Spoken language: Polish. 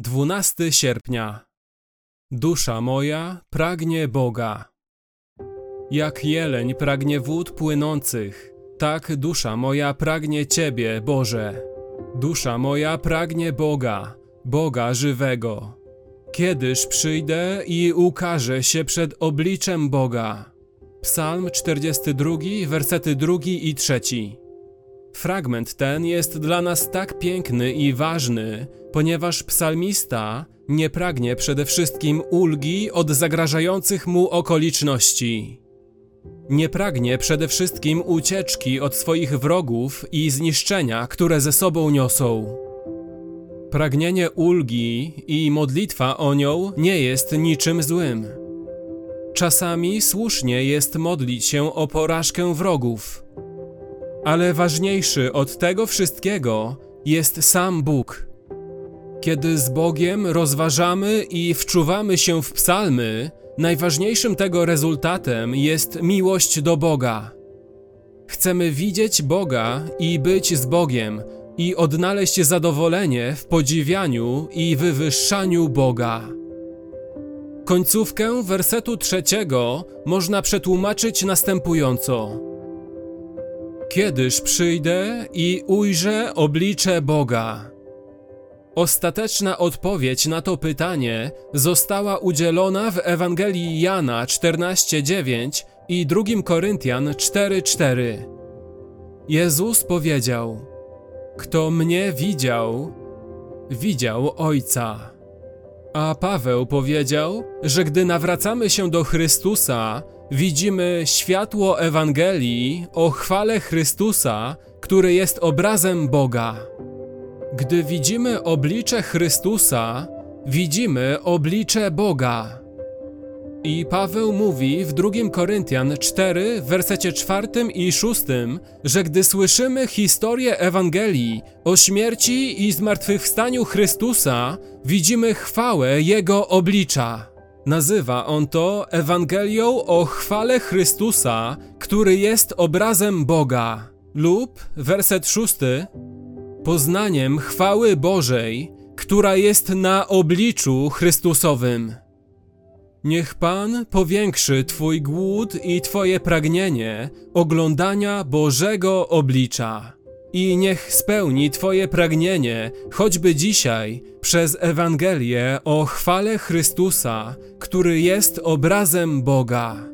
12 sierpnia. Dusza moja pragnie Boga. Jak jeleń pragnie wód płynących, tak dusza moja pragnie Ciebie, Boże. Dusza moja pragnie Boga, Boga żywego. Kiedyż przyjdę i ukażę się przed obliczem Boga. Psalm 42, wersety 2 i 3. Fragment ten jest dla nas tak piękny i ważny, ponieważ psalmista nie pragnie przede wszystkim ulgi od zagrażających mu okoliczności. Nie pragnie przede wszystkim ucieczki od swoich wrogów i zniszczenia, które ze sobą niosą. Pragnienie ulgi i modlitwa o nią nie jest niczym złym. Czasami słusznie jest modlić się o porażkę wrogów. Ale ważniejszy od tego wszystkiego jest sam Bóg. Kiedy z Bogiem rozważamy i wczuwamy się w psalmy, najważniejszym tego rezultatem jest miłość do Boga. Chcemy widzieć Boga i być z Bogiem i odnaleźć zadowolenie w podziwianiu i wywyższaniu Boga. Końcówkę wersetu trzeciego można przetłumaczyć następująco. Kiedyż przyjdę i ujrzę oblicze Boga? Ostateczna odpowiedź na to pytanie została udzielona w Ewangelii Jana 14:9 i 2 Koryntian 4:4. Jezus powiedział: Kto mnie widział, widział Ojca. A Paweł powiedział, że gdy nawracamy się do Chrystusa, widzimy światło Ewangelii o chwale Chrystusa, który jest obrazem Boga. Gdy widzimy oblicze Chrystusa, widzimy oblicze Boga. I Paweł mówi w 2 Koryntian 4, w wersecie 4 i 6, że gdy słyszymy historię Ewangelii o śmierci i zmartwychwstaniu Chrystusa, widzimy chwałę Jego oblicza. Nazywa on to Ewangelią o chwale Chrystusa, który jest obrazem Boga. Lub werset 6, poznaniem chwały Bożej, która jest na obliczu Chrystusowym. Niech Pan powiększy Twój głód i Twoje pragnienie oglądania Bożego oblicza. I niech spełni Twoje pragnienie, choćby dzisiaj, przez Ewangelię o chwale Chrystusa, który jest obrazem Boga.